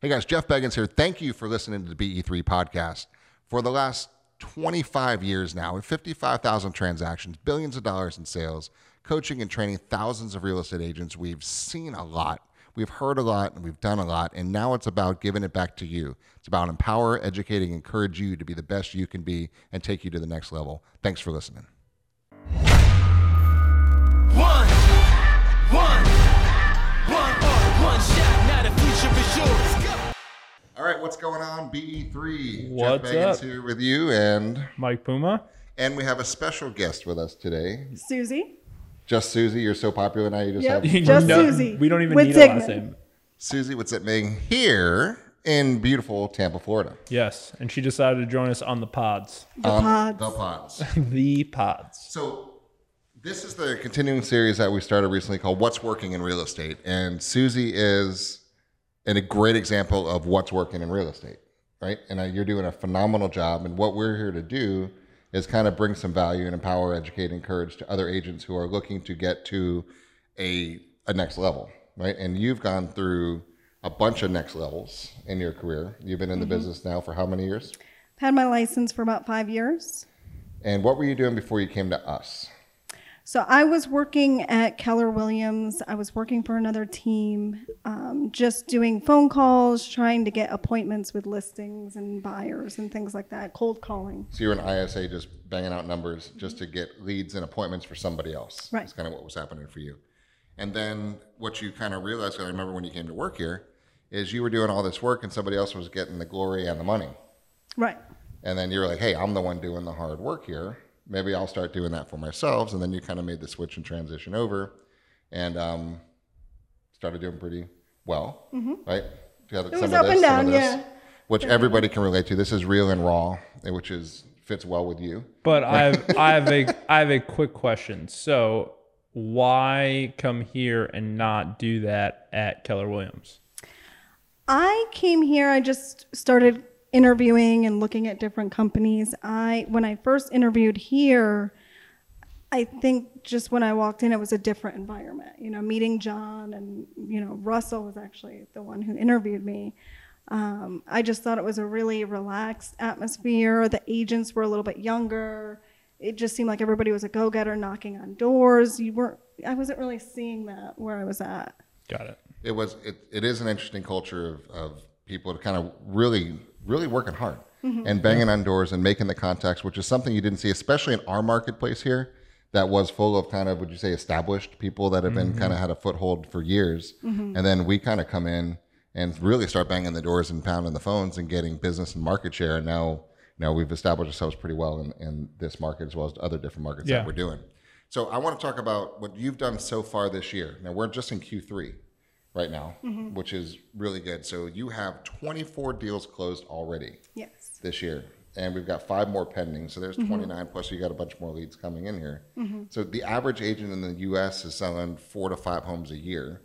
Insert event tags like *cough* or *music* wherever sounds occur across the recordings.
Hey guys, Jeff Beggins here. Thank you for listening to the BE3 podcast. For the last 25 years now, with 55,000 transactions, billions of dollars in sales, coaching and training thousands of real estate agents, we've seen a lot. We've heard a lot and we've done a lot, and now it's about giving it back to you. It's about empower, educating, encourage you to be the best you can be and take you to the next level. Thanks for listening. All right, what's going on? BE3. What's Jeff Beggins up? here with you, and Mike Puma. and we have a special guest with us today. Susie. Just Susie, you're so popular now. You just Yep. have Just No, Susie. We don't even With need a last Dignan. name. Susie. What's it mean here in beautiful Tampa, Florida? Yes, and she decided to join us on the pods. The On pods. The pods. *laughs* the pods. So this is the continuing series that we started recently called "What's Working in Real Estate," and Susie is an, a great example of what's working in real estate, right? And uh, you're doing a phenomenal job. And what we're here to do is kind of bring some value and empower, educate, encourage to other agents who are looking to get to a a next level, right? And you've gone through a bunch of next levels in your career. You've been in the business now for how many years? I've Had my license for about five years. And what were you doing before you came to us? So I was working at Keller Williams. I was working for another team, um, just doing phone calls, trying to get appointments with listings and buyers and things like that, cold calling. So you're an ISA just banging out numbers just to get leads and appointments for somebody else. Right. That's kind of what was happening for you. And then what you kind of realized, I remember when you came to work here, is you were doing all this work and somebody else was getting the glory and the money. Right. And then you were like, hey, I'm the one doing the hard work here. Maybe I'll start doing that for myself. And then you kind of made the switch and transition over and um, started doing pretty well, right? Got Mm-hmm. It was up and down, yeah. Which everybody can relate to. This is real and raw, which is fits well with you. But I have *laughs* I have a I have a quick question. So why come here and not do that at Keller Williams? I came here, I just started interviewing and looking at different companies. I when I first interviewed here, I think just when I walked in it was a different environment. You know, meeting John and you know, Russell was actually the one who interviewed me. Um, I just thought it was a really relaxed atmosphere. The agents were a little bit younger. It just seemed like everybody was a go-getter knocking on doors. You weren't I wasn't really seeing that where I was at. Got it. it was it, it is an interesting culture of, of people to kind of really really working hard mm-hmm. and banging on doors and making the contacts which is something you didn't see especially in our marketplace here that was full of kind of would you say established people that have been kind of mm-hmm. had a foothold for years. Mm-hmm. And then we kind of come in and really start banging the doors and pounding the phones and getting business and market share. And now now we've established ourselves pretty well in, in this market as well as other different markets Yeah. that we're doing. So i want to talk about what you've done so far this year. Now we're just in q3 right now, mm-hmm. which is really good. So you have 24 deals closed already Yes. this year, and we've got five more pending. So there's mm-hmm. 29 plus you got a bunch more leads coming in here. Mm-hmm. So the average agent in the U.S. is selling four to five homes a year,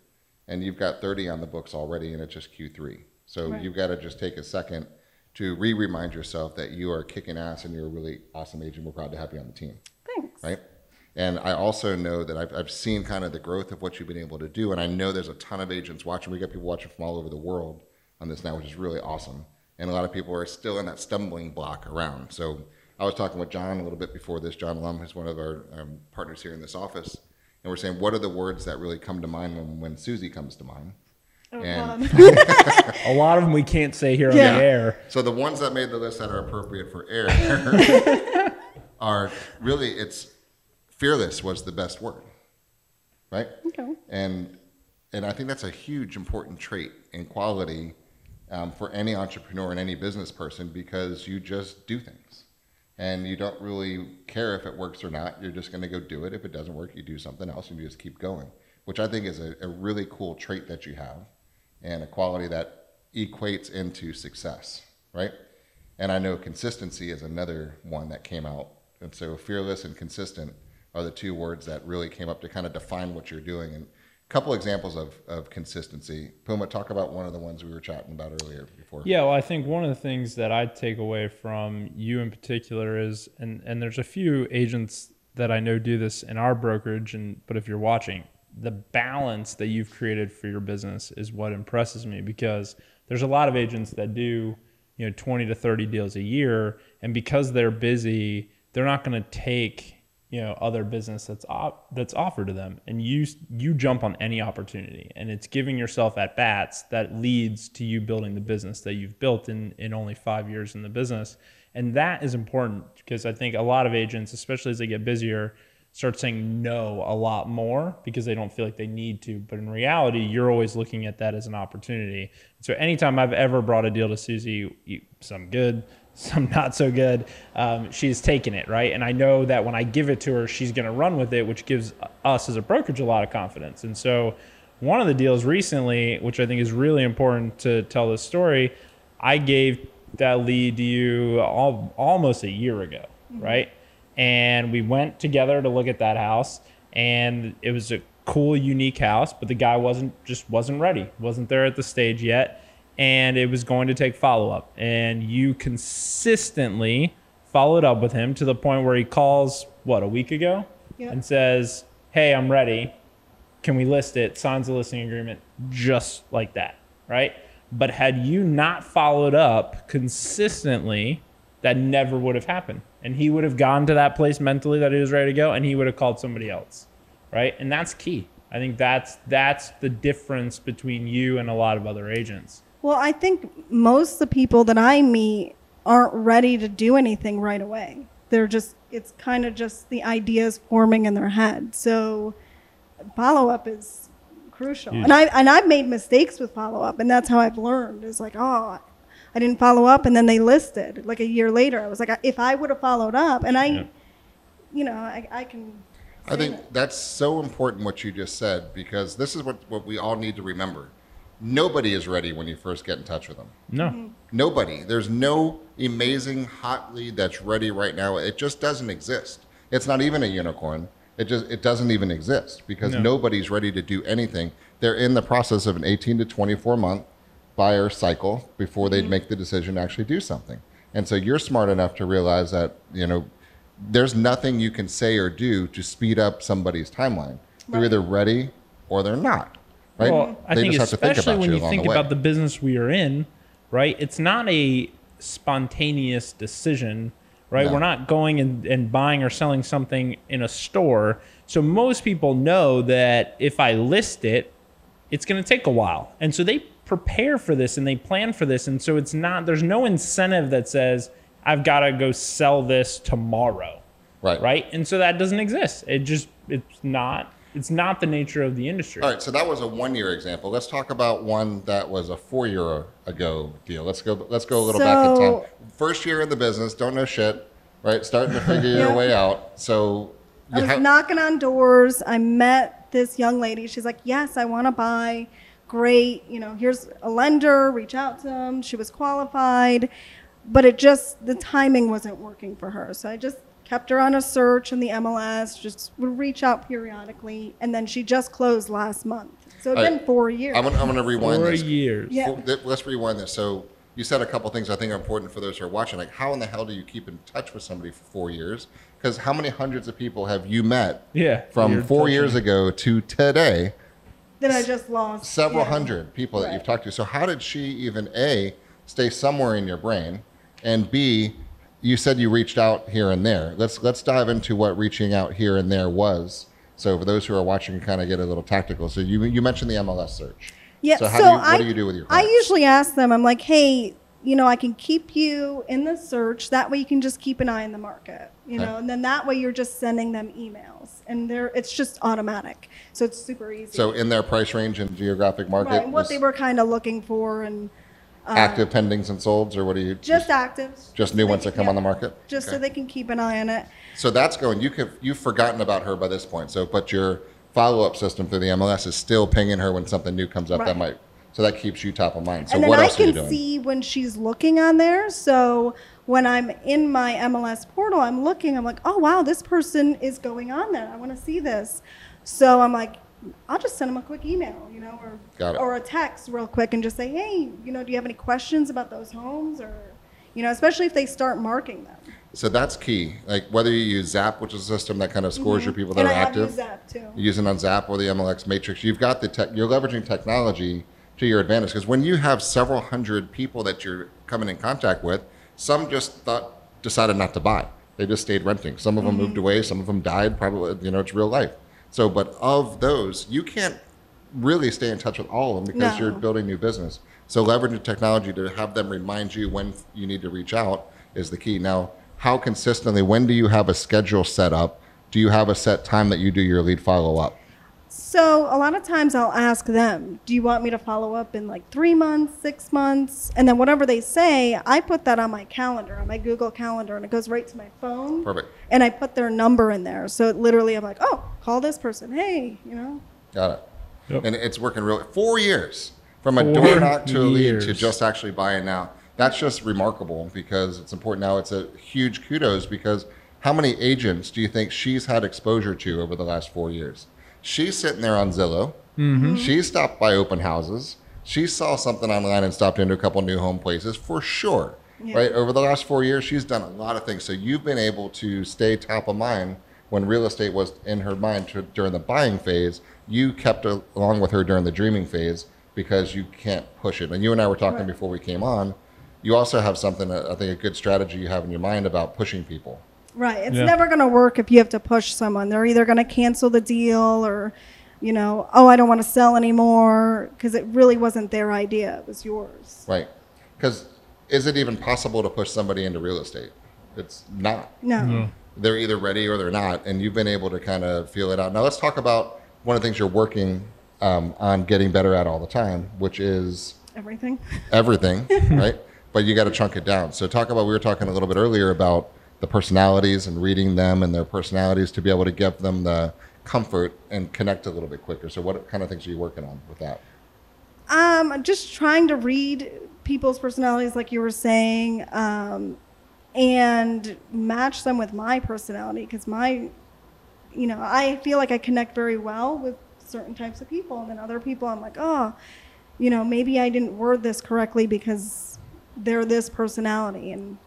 and you've got 30 on the books already, and it's just Q3. So Right. you've got to just take a second to re-remind yourself that you are kicking ass and you're a really awesome agent. We're proud to have you on the team Thanks. right? And I also know that I've, I've seen kind of the growth of what you've been able to do. And I know there's a ton of agents watching. We got people watching from all over the world on this now, which is really awesome. And a lot of people are still in that stumbling block around. So I was talking with John a little bit before this, John Lum, is one of our um, partners here in this office. And we're saying, what are the words that really come to mind when, when Susie comes to mind? And *laughs* A lot of them we can't say here Yeah. on the air. So the ones that made the list that are appropriate for air *laughs* *laughs* are really it's fearless was the best word, right? Okay. And and I think that's a huge important trait and quality um, for any entrepreneur and any business person because you just do things and you don't really care if it works or not. You're just going to go do it. If it doesn't work, you do something else and you just keep going, which I think is a, a really cool trait that you have and a quality that equates into success, right? And I know consistency is another one that came out. And so fearless and consistent are the two words that really came up to kind of define what you're doing. And a couple examples of, of consistency. Puma, talk about one of the ones we were chatting about earlier before. Yeah, well, I think one of the things that I take away from you in particular is, and and there's a few agents that I know do this in our brokerage, and but if you're watching, the balance that you've created for your business is what impresses me because there's a lot of agents that do you know 20 to 30 deals a year and because they're busy they're not going to take you know other business that's op- that's offered to them and you you jump on any opportunity and it's giving yourself at bats that leads to you building the business that you've built in in only 5 years in the business and that is important because I think a lot of agents especially as they get busier start saying no a lot more because they don't feel like they need to. But in reality, you're always looking at that as an opportunity. So anytime I've ever brought a deal to Susie, some good, *laughs* some not so good, um, she's taken it, right? And I know that when I give it to her, she's going to run with it, which gives us as a brokerage a lot of confidence. And so one of the deals recently, which I think is really important to tell this story, I gave that lead to you all, almost a year ago, right? and we went together to look at that house and it was a cool unique house but the guy wasn't just wasn't ready wasn't there at the stage yet and it was going to take follow-up. And you consistently followed up with him to the point where he calls what a week ago? Yep. and says hey i'm ready. Can we list it? Signs a listing agreement just like that right? But had you not followed up consistently that never would have happened. And he would have gone to that place mentally that he was ready to go and he would have called somebody else right? And that's key. I think that's that's the difference between you and a lot of other agents Well, I think most of the people that I meet aren't ready to do anything right away. They're just, it's kind of just the ideas forming in their head. So follow up is crucial. Huge. And I and I've made mistakes with follow up, and that's how I've learned. Is like, oh, I didn't follow up, and then they listed like a year later. I was like, if I would have followed up, and I, Yeah. you know, I, I can. I think that. that's so important what you just said because this is what, what we all need to remember. Nobody is ready when you first get in touch with them. no Mm-hmm. Nobody. There's no amazing hot lead that's ready right now. It just doesn't exist. It's not even a unicorn. It just it doesn't even exist because No. nobody's ready to do anything. They're in the process of an 18 to 24 month buyer cycle before they'd make the decision to actually do something. And so you're smart enough to realize that, you know, there's nothing you can say or do to speed up somebody's timeline. They're either ready or they're not. Right? Well, I They think just have to think especially about when you along think the about the business we are in, right? It's not a spontaneous decision, right? No. We're not going and, and buying or selling something in a store. So most people know that if I list it, it's going to take a while. And so they prepare for this and they plan for this. And so it's not, there's no incentive that says, I've got to go sell this tomorrow Right. right? And so that doesn't exist. It just it's not it's not the nature of the industry. All right, so that was a one-year example. Let's talk about one that was a four-year ago deal. Let's go. Let's go a little back in time. First year in the business, don't know shit, right? Starting to figure your way out. So, I was ha- knocking on doors. I met this young lady. She's like, "Yes, I want to buy. Great. You know, here's a lender. Reach out to them." She was qualified, but it just the timing wasn't working for her. So I just kept her on a search in the MLS. Just would reach out periodically, and then she just closed last month. So it's been four years. I'm gonna, I'm gonna rewind Four this. years. Yeah. Four- th- Let's rewind this. So you said a couple things I think are important for those who are watching. Like, how in the hell do you keep in touch with somebody for four years? Because how many hundreds of people have you met Yeah. from you're four touching- years ago to today? then I just lost several yeah. hundred people that you've Right. talked to. So how did she even a stay somewhere in your brain, and b you said you reached out here and there. Let's let's dive into what reaching out here and there was. So for those who are watching, kind of get a little tactical. So you you mentioned the MLS search. Yeah. So So, how do you, what I, do you do with your I usually ask them. I'm like, hey, you know, I can keep you in the search. That way, you can just keep an eye on the market. You Okay. know, and then that way you're just sending them emails, and they're it's just automatic. So it's super easy. so in their price range and geographic market, right, what was they were kind of looking for, and active pendings and solds, or what do you just actives. just new ones that come on the market? Just Okay. so they can keep an eye on it. So that's going. You could you've forgotten about her by this point. So, but your follow up system through the MLS is still pinging her when something new comes up that Right. might. So that keeps you top of mind. So and then what I else are you can doing? see when she's looking on there. So when I'm in my MLS portal, I'm looking. I'm like, oh wow, this person is going on there. I want to see this. So I'm like, I'll just send them a quick email, you know, or Got or a text real quick and just say, hey, you know, do you have any questions about those homes or, you know, especially if they start marking them. So that's key. Like whether you use Zap, which is a system that kind of scores your people that Mm-hmm. and are I have active, used that too. using on Zap or the MLS Matrix, you've got the tech. You're leveraging technology to your advantage because when you have several hundred people that you're coming in contact with, some just thought decided not to buy. They just stayed renting. Some of them moved away. Some of them died. Probably, you know, it's real life. So, but of those, you can't really stay in touch with all of them because No. you're building new business. So, leveraging technology to have them remind you when you need to reach out is the key. Now, how consistently? When do you have a schedule set up? Do you have a set time that you do your lead follow up? So a lot of times I'll ask them, "Do you want me to follow up in like three months, six months?" And then whatever they say, I put that on my calendar, on my Google Calendar, and it goes right to my phone. Perfect. And I put their number in there, so it literally I'm like, "Oh, call this person. Hey, you know." Got it. Yep. And it's working really four years from a Four door knock to a lead to just actually buying now. That's just remarkable because it's important now. It's a huge kudos because how many agents do you think she's had exposure to over the last four years? She's sitting there on Zillow. Mm-hmm. She stopped by open houses. She saw something online and stopped into a couple new home places for sure. Yeah. Right over the last four years, she's done a lot of things. So you've been able to stay top of mind when real estate was in her mind to, during the buying phase. You kept along with her during the dreaming phase because you can't push it. And you and I were talking Right. before we came on. You also have something, I think, a good strategy you have in your mind about pushing people. Right. It's Yeah. never going to work if you have to push someone. They're either going to cancel the deal or, you know, oh, I don't want to sell anymore because it really wasn't their idea. It was yours. Right. Because is it even possible to push somebody into real estate? It's not. No. They're either ready or they're not. And you've been able to kind of feel it out. Now, let's talk about one of the things you're working um, on getting better at all the time, which is Everything. everything, *laughs* right? But you got to chunk it down. So, talk about, we were talking a little bit earlier about the personalities and reading them and their personalities to be able to give them the comfort and connect a little bit quicker. So, what kind of things are you working on with that? Um, just trying to read people's personalities, like you were saying, um, and match them with my personality because my, you know, I feel like I connect very well with certain types of people, and then other people, I'm like, oh, you know, maybe I didn't word this correctly because they're this personality, and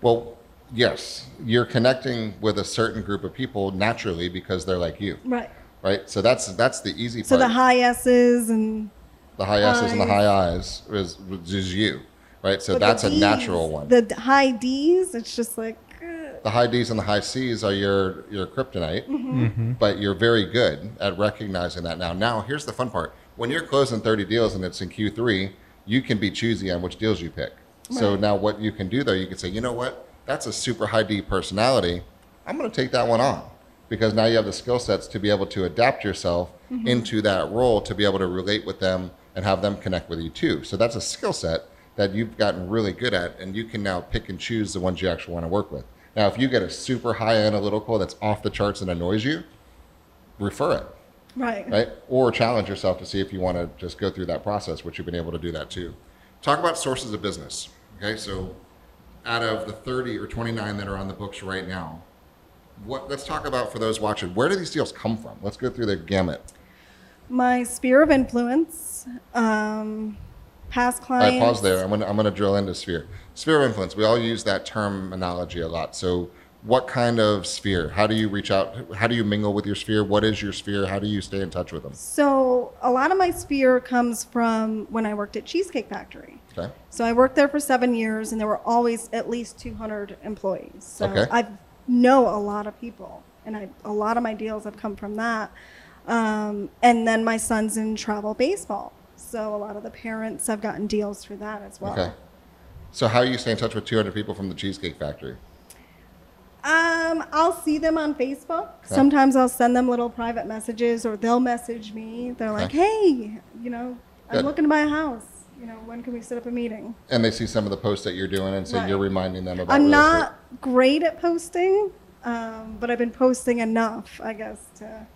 Well, yes, you're connecting with a certain group of people naturally because they're like you, right. right? So that's that's the easy part. So the high S's and the high S's and the high I's is, is you, right? So but the that's a natural one. The high D's, it's just like, ugh. the high D's and the high C's are your your kryptonite, Mm-hmm. but you're very good at recognizing that now. Now, here's the fun part: when you're closing 30 deals and it's in Q3, you can be choosy on which deals you pick. So now, what you can do though, you can say, you know what, that's a super high D personality. I'm going to take that one on because now you have the skill sets to be able to adapt yourself Mm-hmm. into that role to be able to relate with them and have them connect with you too. So that's a skill set that you've gotten really good at, and you can now pick and choose the ones you actually want to work with. Now, if you get a super high analytical that's off the charts and annoys you, refer it, right. right? Or challenge yourself to see if you want to just go through that process, which you've been able to do that too. Talk about sources of business. Okay, so out of the 30 or 29 that are on the books right now, what let's talk about for those watching, where do these deals come from? Let's go through the gamut. My sphere of influence, um, past clients. right, pause there. I'm gonna I'm gonna drill into sphere. Sphere of influence. We all use that terminology a lot. So, what kind of sphere? How do you reach out? How do you mingle with your sphere? What is your sphere? How do you stay in touch with them? So a lot of my sphere comes from when I worked at Cheesecake Factory. Okay. So I worked there for seven years, and there were always at least 200 employees. So Okay. I know a lot of people, and I, a lot of my deals have come from that. Um, and then my son's in travel baseball, so a lot of the parents have gotten deals for that as well. Okay. So, how do you stay in touch with 200 people from the Cheesecake Factory? Um, I'll see them on Facebook. Sometimes I'll send them little private messages, or they'll message me. They're like, Okay. "Hey, you know, I'm looking to buy a house. You know, when can we set up a meeting?" And they see some of the posts that you're doing, and so Right. you're reminding them about. I'm real not estate. great at posting, um, but I've been posting enough, I guess, to.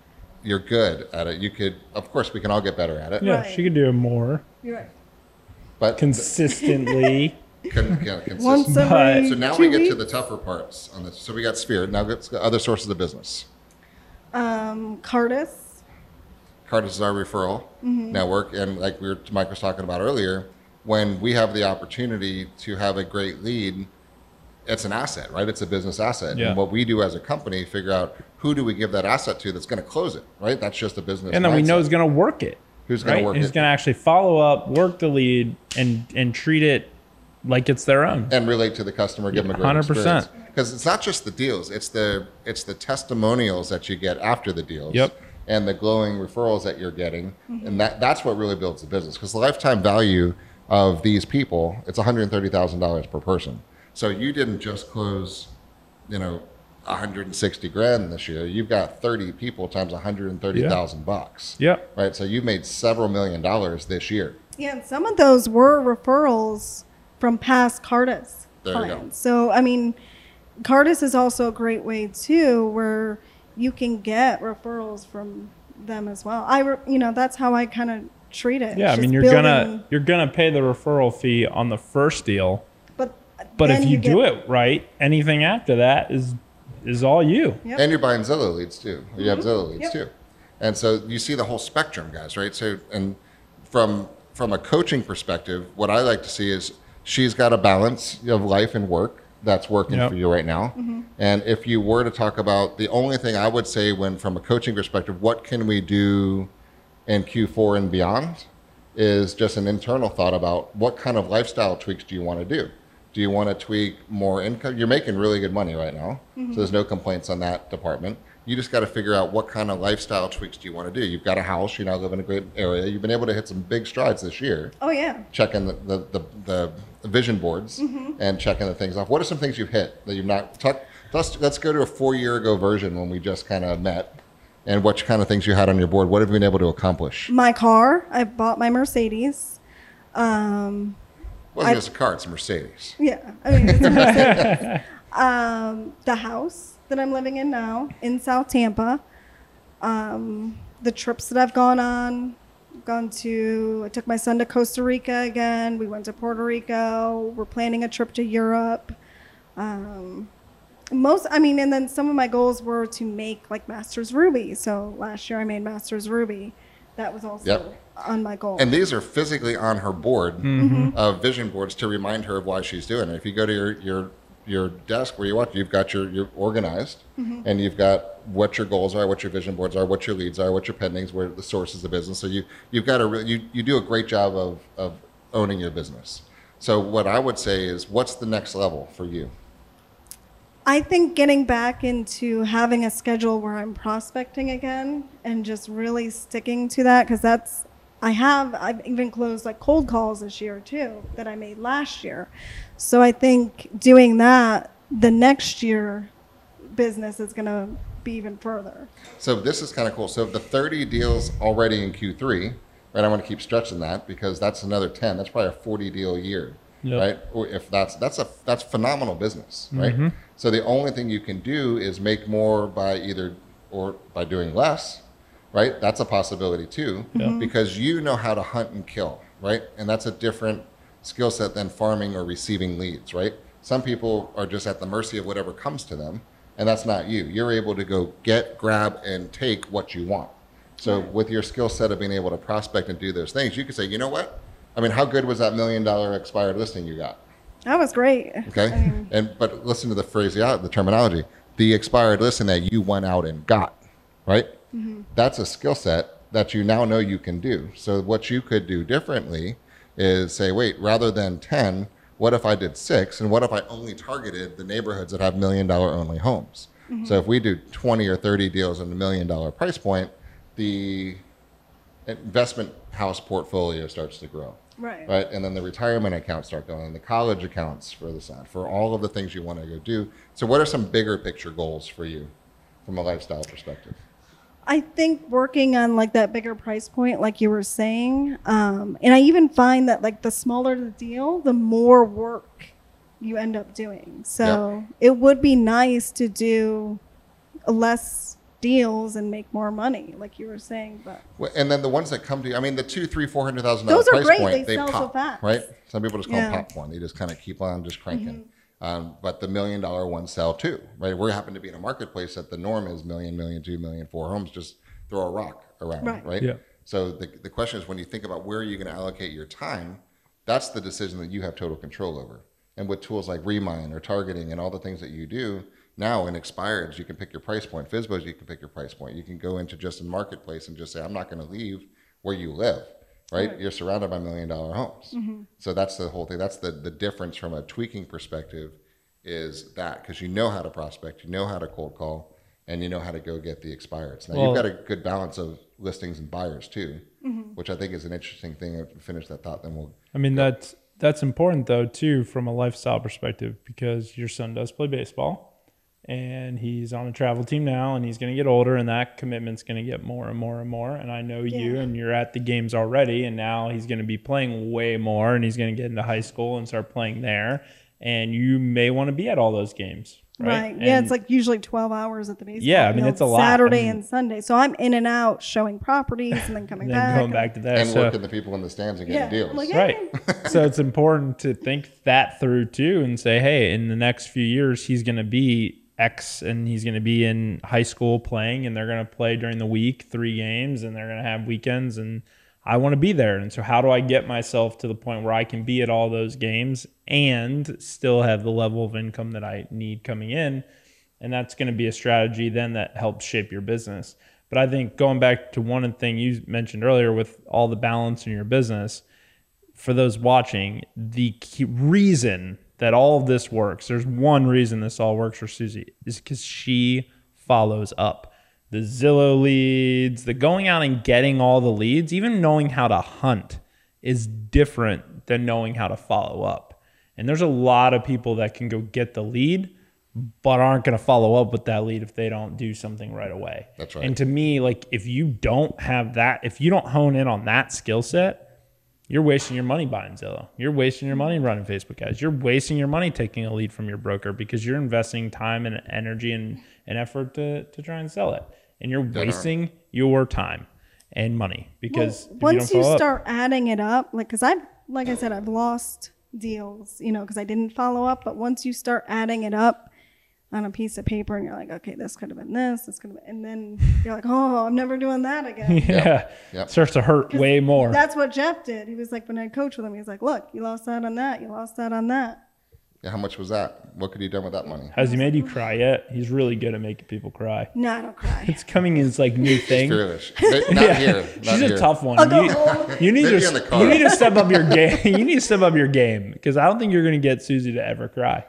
You're good at it. You could, of course, we can all get better at it. Yeah, Right. she could do it more You're right. But consistently. *laughs* con, yeah, consistent. Once But- every So now two we get to the tougher parts on this. So we got Sphere. Now let's other sources of business. um, Cardis. Cardis is our referral Mm-hmm. network, and like we were, Mike was talking about earlier, when we have the opportunity to have a great lead, it's an asset, right? It's a business asset. Yeah. And what we do as a company, figure out who do we give that asset to that's going to close it, right? That's just a business. and then we know mindset. he's going to work it. Who's going right? to work Who's it Who's going to actually follow up, work the lead, and and treat it like it's their own. and relate to the customer, give them a great 100%. experience. Because it's not just the deals; it's the it's the testimonials that you get after the deals. Yep. And the glowing referrals that you're getting, and that that's what really builds the business. Because the lifetime value of these people, it's one hundred thirty thousand dollars per person. So you didn't just close, you know, one hundred and sixty grand this year. You've got thirty people times one hundred and thirty thousand bucks. Yep. Right. So you made several million dollars this year. Yeah, and some of those were referrals from past Cardis There you clients. So I mean, Cardis is also a great way too, where you can get referrals from them as well. I, re- you know, that's how I kind of treat it. Yeah, I mean you're gonna you're gonna pay the referral fee on the first deal, but but if you, do get- it right, anything after that is is all you. Yep. And you're buying Zillow leads too. You have mm-hmm. Zillow leads Yep. too. And so you see the whole spectrum, guys, right? So and from from a coaching perspective, what I like to see is she's got a balance of life and work that's working Yep. for you right now. Mm-hmm. And if you were to talk about the only thing I would say when from a coaching perspective, what can we do in Q4 and beyond is just an internal thought about what kind of lifestyle tweaks do you want to do? Do you want to tweak more income? You're making really good money right now, so there's mm-hmm. no complaints on that department. You just got to figure out what kind of lifestyle tweaks do you want to do. You've got a house, you now live in a great area. You've been able to hit some big strides this year, Oh yeah. checking the, the, the, the vision boards and checking the things off. What are some things you've hit that you've not? Talk, let's, let's go to a four year ago version when we just kind of met and what kind of things you had on your board. What have you been able to accomplish? My car. I bought my Mercedes. Um, wasn't I- just a car, it's a Mercedes. Yeah, I mean, it's *laughs* Mercedes. um, the house that I'm living in now in South Tampa. Um, the trips that I've gone on, gone to. I took my son to Costa Rica again. We went to Puerto Rico. We're planning a trip to Europe. Um, most, I mean, and then some of my goals were to make like Masters Ruby. So last year I made Masters Ruby. That was also Yep. on my goal. And these are physically on her board of vision boards to remind her of why she's doing it. If you go to your your your desk where you watch, you've got your you're organized, mm-hmm. and you've got what your goals are, what your vision boards are, what your leads are, what your pendings, where the sources of business. So you you've got a re- you you do a great job of of owning your business. So what I would say is, what's the next level for you? I think getting back into having a schedule where I'm prospecting again and just really sticking to that because that's I have I've even closed like cold calls this year too that I made last year. So I think doing that the next year business is going to be even further. So this is kind of cool. So the 30 deals already in Q3, right? I want to keep stretching that because that's another 10. That's probably a 40 deal year, Yep. right? Or if that's that's a that's phenomenal business, right? Mm-hmm. So the only thing you can do is make more by either or by doing less, right? That's a possibility too, mm-hmm. because you know how to hunt and kill, right? And that's a different skill set than farming or receiving leads, right? Some people are just at the mercy of whatever comes to them, and that's not you. You're able to go get, grab, and take what you want. So with your skill set of being able to prospect and do those things, you could say, you know what? I mean, how good was that million dollar expired listing you got? That was great. Okay. I mean, and but listen to the phrase, yeah, the terminology. The expired listing that you went out and got, right? Mm-hmm. That's a skill set that you now know you can do. So what you could do differently is say, wait, rather than ten, what if I did six? And what if I only targeted the neighborhoods that have million dollar only homes? Mm-hmm. So if we do twenty or thirty deals in the million dollar price point, the investment house portfolio starts to grow right. right? And then the retirement accounts start going, the college accounts for the side, for all of the things you want to go do. So, what are some bigger picture goals for you from a lifestyle perspective? I think working on like that bigger price point, like you were saying, um, and I even find that like the smaller the deal, the more work you end up doing. So it would be nice to do less deals and make more money, like you were saying. But Well, And then the ones that come to you, I mean, the two, three, four hundred thousand dollar Those are price great. point, They so pop, fast. right? Some people just call them Yeah. Mm-hmm. popcorn. They just kind of keep on just cranking. Um, but the million dollar ones sell too, right? We happen to be in a marketplace that the norm is million, million, two million, four homes. Just throw a rock around, Right. right? Yeah. So the, the question is when you think about where are you're going to allocate your time, that's the decision that you have total control over. And with tools like Remine or targeting and all the things that you do now in expireds, you can pick your price point. Fizbos, you can pick your price point. You can go into just a marketplace and just say, I'm not going to leave where you live, right? You're surrounded by million dollar homes. Mm-hmm. So that's the whole thing. That's the the difference from a tweaking perspective is that because you know how to prospect, you know how to cold call, and you know how to go get the expireds. Now Well- you've got a good balance of listings and buyers too, mm-hmm. which I think is an interesting thing. If we finish that thought, then we'll I mean that's that's important though too from a lifestyle perspective because your son does play baseball and he's on a travel team now and he's going to get older and that commitment's going to get more and more and more and I know you and you're at the games already and now he's going to be playing way more and he's going to get into high school and start playing there and you may want to be at all those games right, Right. Yeah, And- it's like usually 12 hours at the baseball. Yeah, I mean, it's a lot. Saturday I mean- and Sunday. So I'm in and out showing properties and then coming and *laughs* then back. going back to that and so working the people in the stands and getting yeah. deals. I'm like, Right. so it's important to think that through too and say, hey, in the next few years, he's going to be X and he's going to be in high school playing and they're going to play during the week, three games, and they're going to have weekends. And I want to be there. And so, how do I get myself to the point where I can be at all those games and still have the level of income that I need coming in? And that's going to be a strategy then that helps shape your business. But I think going back to one thing you mentioned earlier with all the balance in your business, for those watching, the reason that all of this works, there's one reason this all works for Susie, is because she follows up. The Zillow leads, the going out and getting all the leads, even knowing how to hunt is different than knowing how to follow up. And there's a lot of people that can go get the lead, but aren't going to follow up with that lead if they don't do something right away. That's right. And to me, like if you don't have that, if you don't hone in on that skill set, you're wasting your money buying Zillow. You're wasting your money running Facebook ads. You're wasting your money taking a lead from your broker because you're investing time and energy and, and effort to, to try and sell it. And you're wasting your time and money because Well, once you, you, don't follow up- start adding it up, like, cause I've, like I said, I've lost deals, you know, cause I didn't follow up. But once you start adding it up on a piece of paper and you're like, okay, this could have been this, this could have been, and then you're like, oh, I'm never doing that again. *laughs* yeah, Yep. starts to hurt way more. That's what Jeff did. He was like, when I coached with him, he's like, look, you lost that on that, you lost that on that. Yeah, how much was that? What could you done with that money? Has he made you cry yet? He's really good at making people cry. No, I don't cry. It's coming in his like new thing. Fearless. Not not *laughs* here. Not She's here. a tough one. You, you need Maybe to on the car. you need to step up your game. *laughs* you need to step up your game because I don't think you're going to get Susie to ever cry.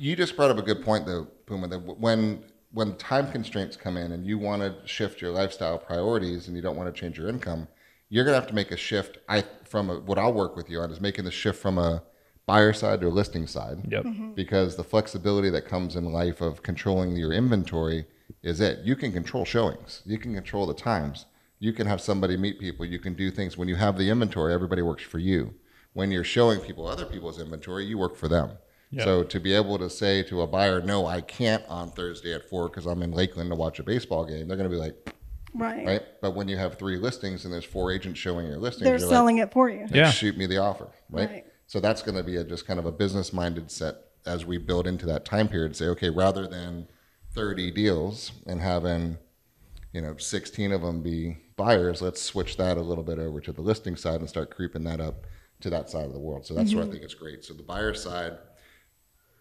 You just brought up a good point, though, Puma. That when when time constraints come in and you want to shift your lifestyle priorities and you don't want to change your income, you're gonna have to make a shift. I from a, what I'll work with you on is making the shift from a buyer side to a listing side. Yep. Mm-hmm. Because the flexibility that comes in life of controlling your inventory is it. You can control showings. You can control the times. You can have somebody meet people. You can do things. When you have the inventory, everybody works for you. When you're showing people other people's inventory, you work for them. Yeah. So to be able to say to a buyer, no, I can't on Thursday at four because I'm in Lakeland to watch a baseball game, they're going to be like, Right. right? But when you have three listings and there's four agents showing your listings, They're you're selling it for you. Yeah. shoot me the offer, right? Right. So that's going to be a, just kind of a business minded set as we build into that time period. Say, okay, rather than 30 deals and having, you know, 16 of them be buyers, let's switch that a little bit over to the listing side and start creeping that up to that side of the world. So that's where I mm-hmm. think it's great. So the buyer side,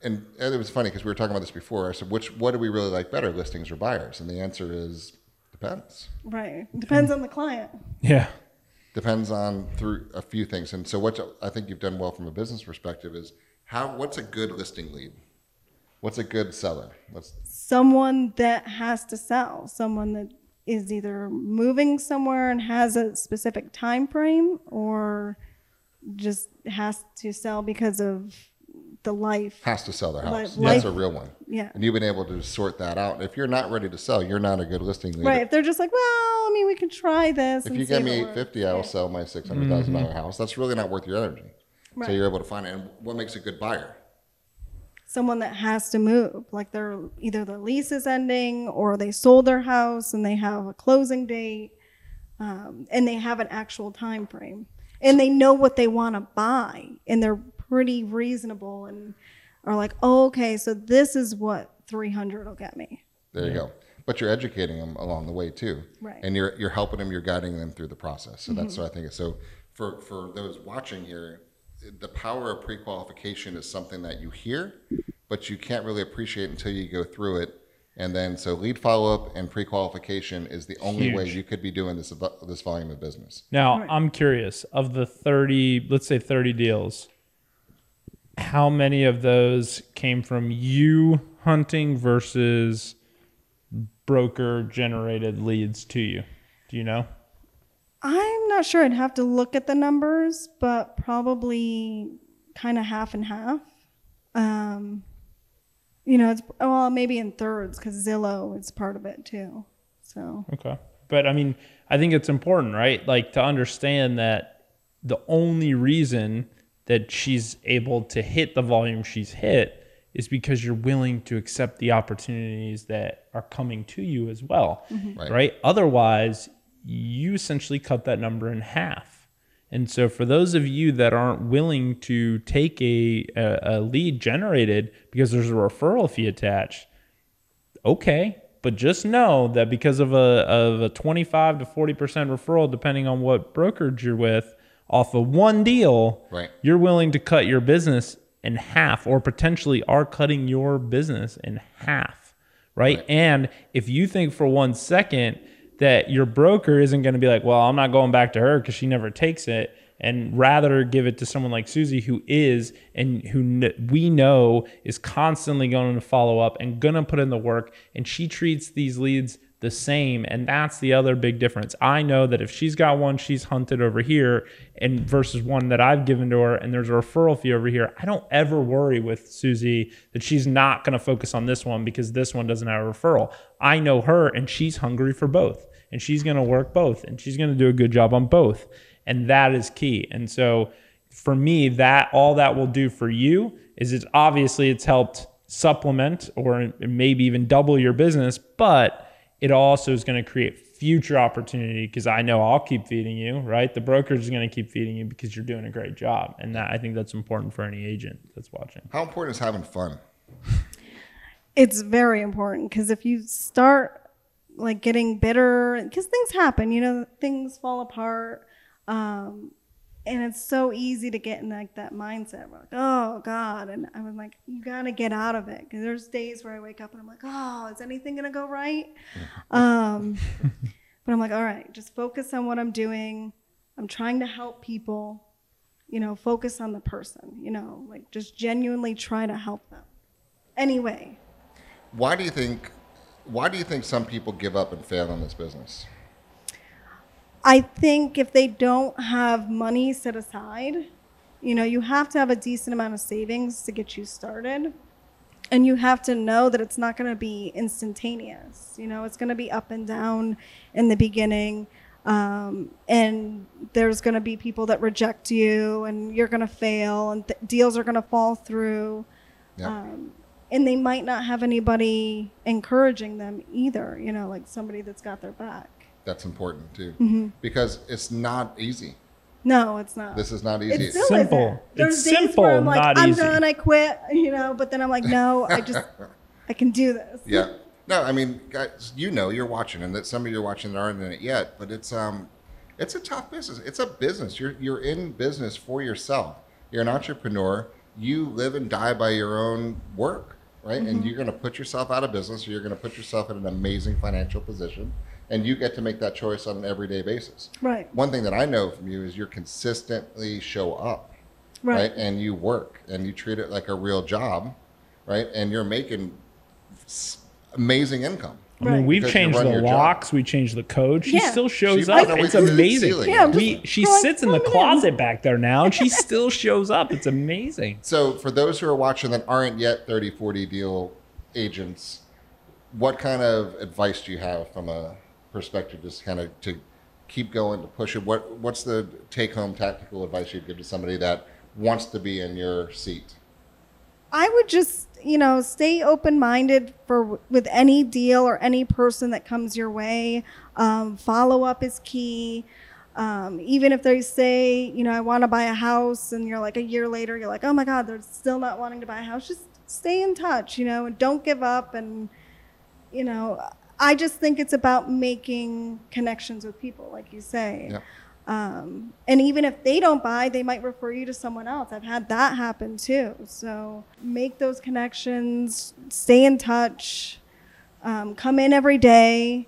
and, and it was funny because we were talking about this before. I said, which what do we really like better, listings or buyers? And the answer is depends. Right. Depends on the client. Yeah. Depends on through a few things. And so what I think you've done well from a business perspective is how what's a good listing lead? What's a good seller? Let's Someone that has to sell. Someone that is either moving somewhere and has a specific time frame or just has to sell because of the life. has to sell their house. like- That's a real one. Yeah. And you've been able to sort that out. If you're not ready to sell, you're not a good listing lead. Right. If they're just like, well, I mean, we can try this. If and you give me it eight works. fifty, I will sell my six hundred thousand dollar house. That's really not worth your energy. Right. So you're able to find it. And what makes a good buyer? someone that has to move like they're either their lease is ending or they sold their house and they have a closing date um, and they have an actual time frame and they know what they want to buy and they're pretty reasonable and are like oh, okay so this is what 300 will get me There you go. But you're educating them along the way too, Right. And you're you're helping them. You're guiding them through the process. So that's mm-hmm. what I think. is So for for those watching here, the power of pre-qualification is something that you hear, but you can't really appreciate until you go through it And then, so lead follow up and pre qualification is the only way you could be doing this this volume of business. Now, Right. I'm curious of the 30, let's say 30 deals, how many of those came from you hunting versus broker generated leads to you? Do you know? I'm not sure. I'd have to look at the numbers, but probably kind of half and half. Um, you know, it's well maybe in thirds because Zillow is part of it too. So Okay. But I mean, I think it's important, right? Like to understand that the only reason that she's able to hit the volume she's hit is because you're willing to accept the opportunities that are coming to you as well. Mm-hmm. Right. Right. Otherwise, you essentially cut that number in half. And so, for those of you that aren't willing to take a, a, a lead generated because there's a referral fee attached, okay but just know that because of a of a 25 to 40% referral depending on what brokerage you're with off of one deal Right. you're willing to cut your business in half or potentially are cutting your business in half right, Right. and if you think for one second that your broker isn't going to be like well i'm not going back to her because she never takes it and rather give it to someone like Susie who is and who we know is constantly going to follow up and going to put in the work and she treats these leads the same and that's the other big difference. I know that if she's got one she's hunted over here and versus one that I've given to her and there's a referral fee over here, I don't ever worry with Susie that she's not going to focus on this one because this one doesn't have a referral. I know her and she's hungry for both and she's going to work both and she's going to do a good job on both and that is key and so for me that all that will do for you is it's obviously it's helped supplement or maybe even double your business but it also is going to create future opportunity because i know i'll keep feeding you right the brokerage is going to keep feeding you because you're doing a great job and that i think that's important for any agent that's watching How important is having fun? it's very important because if you start like getting bitter, because things happen, you know, things fall apart. Um, and it's so easy to get in like that mindset. Like, oh God. And I was like, you gotta get out of it. Cause there's days where I wake up and I'm like, oh, is anything gonna go right? Um, *laughs* but I'm like, all right, just focus on what I'm doing. I'm trying to help people, you know, focus on the person, you know, like just genuinely try to help them. Anyway, Why do you think? Why do you think some people give up and fail in this business? I think if they don't have money set aside, you know, you have to have a decent amount of savings to get you started. And you have to know that it's not going to be instantaneous. You know, it's going to be up and down in the beginning. Um, and there's going to be people that reject you, and you're going to fail, and th- deals are going to fall through. Um, and they might not have anybody encouraging them either, you know, like somebody that's got their back. That's important too, Mm-hmm. because it's not easy. No, it's not. This is not easy. It's still Simple. isn't. There's It's days simple, where I'm like, not I'm easy. done, I quit, you know, but then I'm like, no, I *laughs* just, I can do this. Yeah. No, I mean, guys, you know, you're watching, and that some of you are watching that aren't in it yet, but it's um, it's a tough business. It's a business. You're you're in business for yourself. You're an entrepreneur. You live and die by your own work, right? And you're going to put yourself out of business, or you're going to put yourself in an amazing financial position, and you get to make that choice on an everyday basis. Right. One thing that I know from you is you're consistently show up, Right. And you work and you treat it like a real job, right? And you're making amazing income. I mean, Right. we've Because changed the your job. locks, we changed the code. She Yeah. still shows She up. found a way It's to the amazing. ceiling. Yeah, I'm we, just she like, sits in the "Come in." closet back there now, and she *laughs* still shows up. It's amazing. So, for those who are watching that aren't yet 30, 40 deal agents, what kind of advice do you have from a perspective, just kind of to keep going, to push it? What What's the take home tactical advice you'd give to somebody that wants to be in your seat? I would just, you know, stay open minded for with any deal or any person that comes your way. Um, follow up is key. Um, even if they say, you know, I want to buy a house, and you're like a year later, you're like, oh my God, they're still not wanting to buy a house. Just stay in touch, you know, and don't give up. And, you know, I just think it's about making connections with people, like you say. Yeah. Um, and even if they don't buy, they might refer you to someone else. I've had that happen too. So make those connections, stay in touch, Um, come in every day,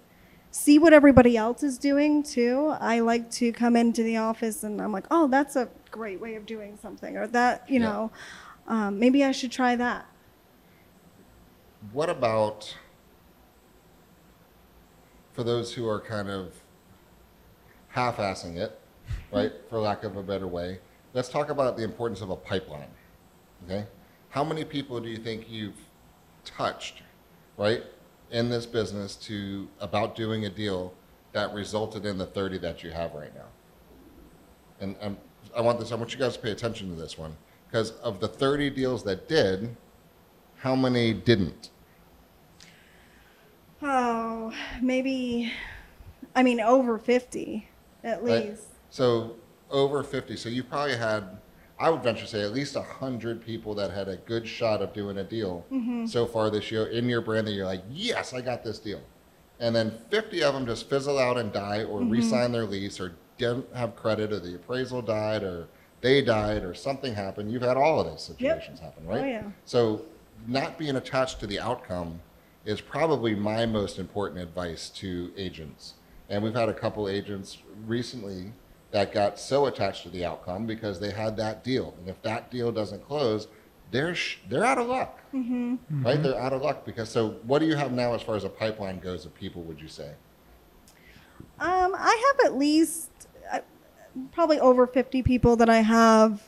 see what everybody else is doing too. I like to come into the office and I'm like, oh, that's a great way of doing something, or that, you Yeah. know, um, maybe I should try that. What about for those who are kind of half-assing it, right, for lack of a better way? Let's talk about the importance of a pipeline. Okay, how many people do you think you've touched, right, in this business to about doing a deal that resulted in the thirty that you have right now? And um, I want this. I want you guys to pay attention to this one because of the thirty deals that did, how many didn't? Oh, maybe, I mean, over 50 at right? least. So over 50. So you probably had, I would venture to say, at least 100 people that had a good shot of doing a deal mm-hmm. so far this year in your brand that you're like, yes, I got this deal. And then 50 of them just fizzle out and die or mm-hmm. re-sign their lease or didn't have credit or the appraisal died or they died or something happened. You've had all of those situations happen, right? Oh, yeah. So not being attached to the outcome is probably my most important advice to agents. And we've had a couple agents recently that got so attached to the outcome because they had that deal. And if that deal doesn't close, they're sh- they're out of luck, right? They're out of luck because. So, what do you have now as far as a pipeline goes of people? Would you say? Um, I have at least uh, probably over 50 people that I have,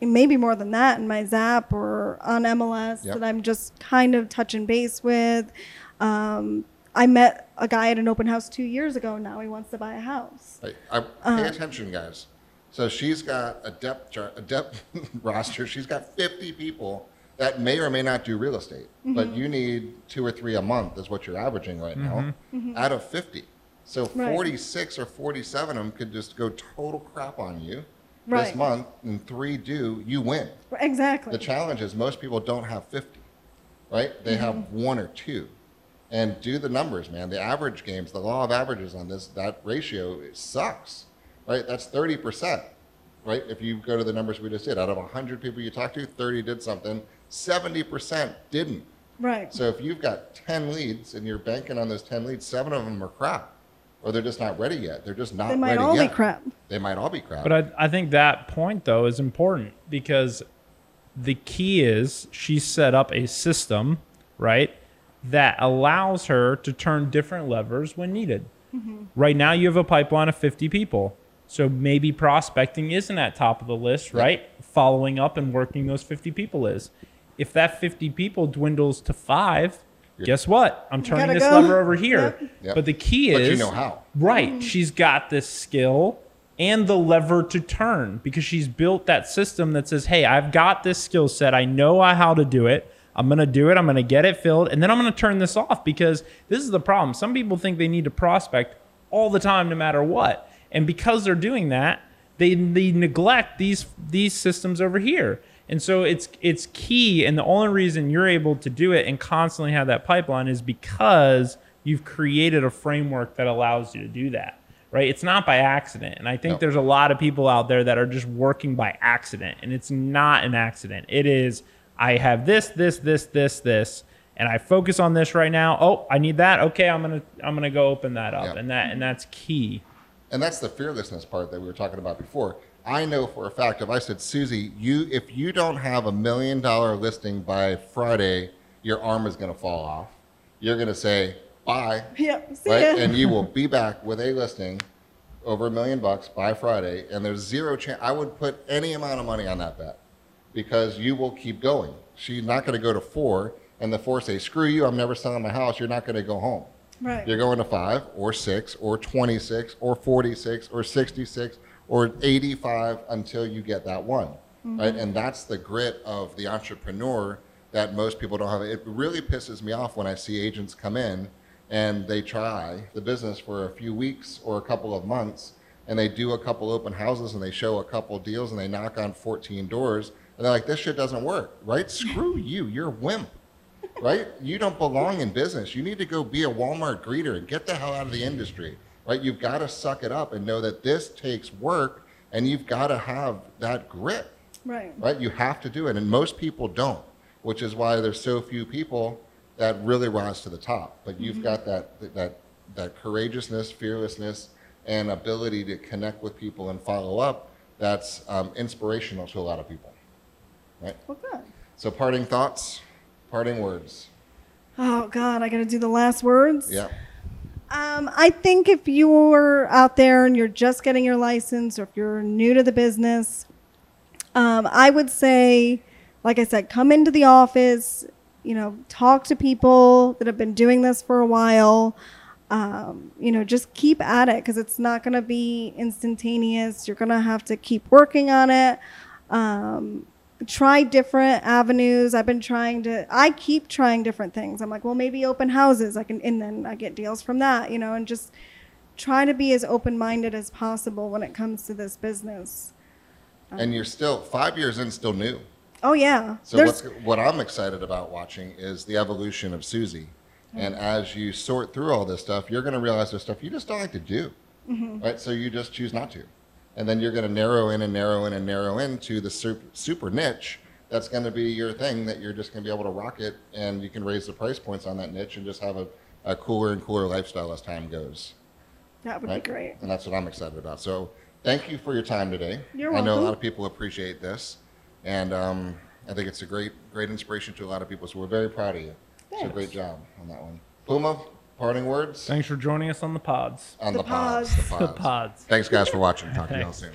maybe more than that in my Zap or on MLS Yep. that I'm just kind of touching base with. Um, I met a guy at an open house two years ago. Now he wants to buy a house. Like, I, pay um, attention, guys. So she's got a depth chart, a depth *laughs* roster. She's got 50 people that may or may not do real estate, but mm-hmm. you need two or three a month is what you're averaging right now mm-hmm. Mm-hmm. out of 50. So Right. 46 or 47 of them could just go total crap on you this month, and three do, you win. Exactly. The challenge is most people don't have 50, right? They have mm-hmm. one or two. And do the numbers, man. The average games, the law of averages on this, that ratio sucks, right? That's 30%, right? If you go to the numbers we just did, out of 100 people you talked to, 30 did something, 70% didn't. right. So if you've got 10 leads and you're banking on those 10 leads, seven of them are crap, or they're just not ready yet. They're just not they might ready all yet. be crap. They might all be crap. But I, I think that point though is important because the key is she set up a system, right, that allows her to turn different levers when needed. Mm-hmm. Right now, you have a pipeline of 50 people. So maybe prospecting isn't at top of the list, right? Following up and working those 50 people is. If that 50 people dwindles to five, guess what? I'm turning this go. lever over here. Yep. Yep. But the key But is you know how. Right. She's got this skill and the lever to turn because she's built that system that says, hey, I've got this skill set. I know how to do it. I'm going to do it. I'm going to get it filled. And then I'm going to turn this off because this is the problem. Some people think they need to prospect all the time, no matter what. And because they're doing that, they, they neglect these these systems over here. And so it's it's key. And the only reason you're able to do it and constantly have that pipeline is because you've created a framework that allows you to do that. Right? It's not by accident. And I think No. there's a lot of people out there that are just working by accident. And it's not an accident. It is I have this, this, this, this, this, and I focus on this right now. Oh, I need that. Okay, I'm gonna I'm gonna go open that up. Yeah. And that and that's key. And that's the fearlessness part that we were talking about before. I know for a fact if I said, Susie, you if you don't have a million dollar listing by Friday, your arm is gonna fall off. You're gonna say, bye. *laughs* Yep. See Right? ya. And you will be back with a listing over a million bucks by Friday, and there's zero chance I would put any amount of money on that bet because you will keep going. She's not gonna go to four and the four say, Screw you, I'm never selling my house, you're not gonna go home. right. You're going to five or six or 26 or 46 or 66 or 85 until you get that one. Right. Mm-hmm. And that's the grit of the entrepreneur that most people don't have. It really pisses me off when I see agents come in and they try the business for a few weeks or a couple of months and they do a couple open houses and they show a couple deals and they knock on 14 doors and they're like, this shit doesn't work. Right. Screw *laughs* you. You're a wimp right? You don't belong in business. You need to go be a Walmart greeter and get the hell out of the industry, right? You've got to suck it up and know that this takes work and you've got to have that grit, right. right? You have to do it. And most people don't, which is why there's so few people that really rise to the top. But you've got that that that courageousness, fearlessness, and ability to connect with people and follow up. That's um, inspirational to a lot of people. Right. Well, good. So, parting thoughts, parting words. Oh God, I got to do the last words. Yeah. Um, I think if you're out there and you're just getting your license, or if you're new to the business, um, I would say, like I said, come into the office. You know, talk to people that have been doing this for a while. Um, you know, just keep at it because it's not going to be instantaneous. You're going to have to keep working on it. Um, try different avenues. I've been trying to. I keep trying different things. I'm like, well, maybe open houses. I can, and then I get deals from that. You know, and just try to be as open minded as possible when it comes to this business. And you're still five years in, still new. Oh yeah, So what I'm excited about watching is the evolution of Susie. And as you sort through all this stuff, you're going to realize there's stuff you just don't like to do, right? So you just choose not to, and then you're going to narrow in and narrow in and narrow into the super, super niche that's going to be your thing that you're just going to be able to rock it, and you can raise the price points on that niche and just have a, a cooler and cooler lifestyle as time goes. that would Right? be great. And that's what I'm excited about. So thank you for your time today. You're welcome. I know a lot of people appreciate this, and um, I think it's a great, great inspiration to a lot of people. So we're very proud of you. Thanks. So great job on that one. Puma, parting words Thanks for joining us on the pods. on The the, pods. pods. The *laughs* The pods. pods. Thanks, guys, for watching. Talk to you all *laughs* soon.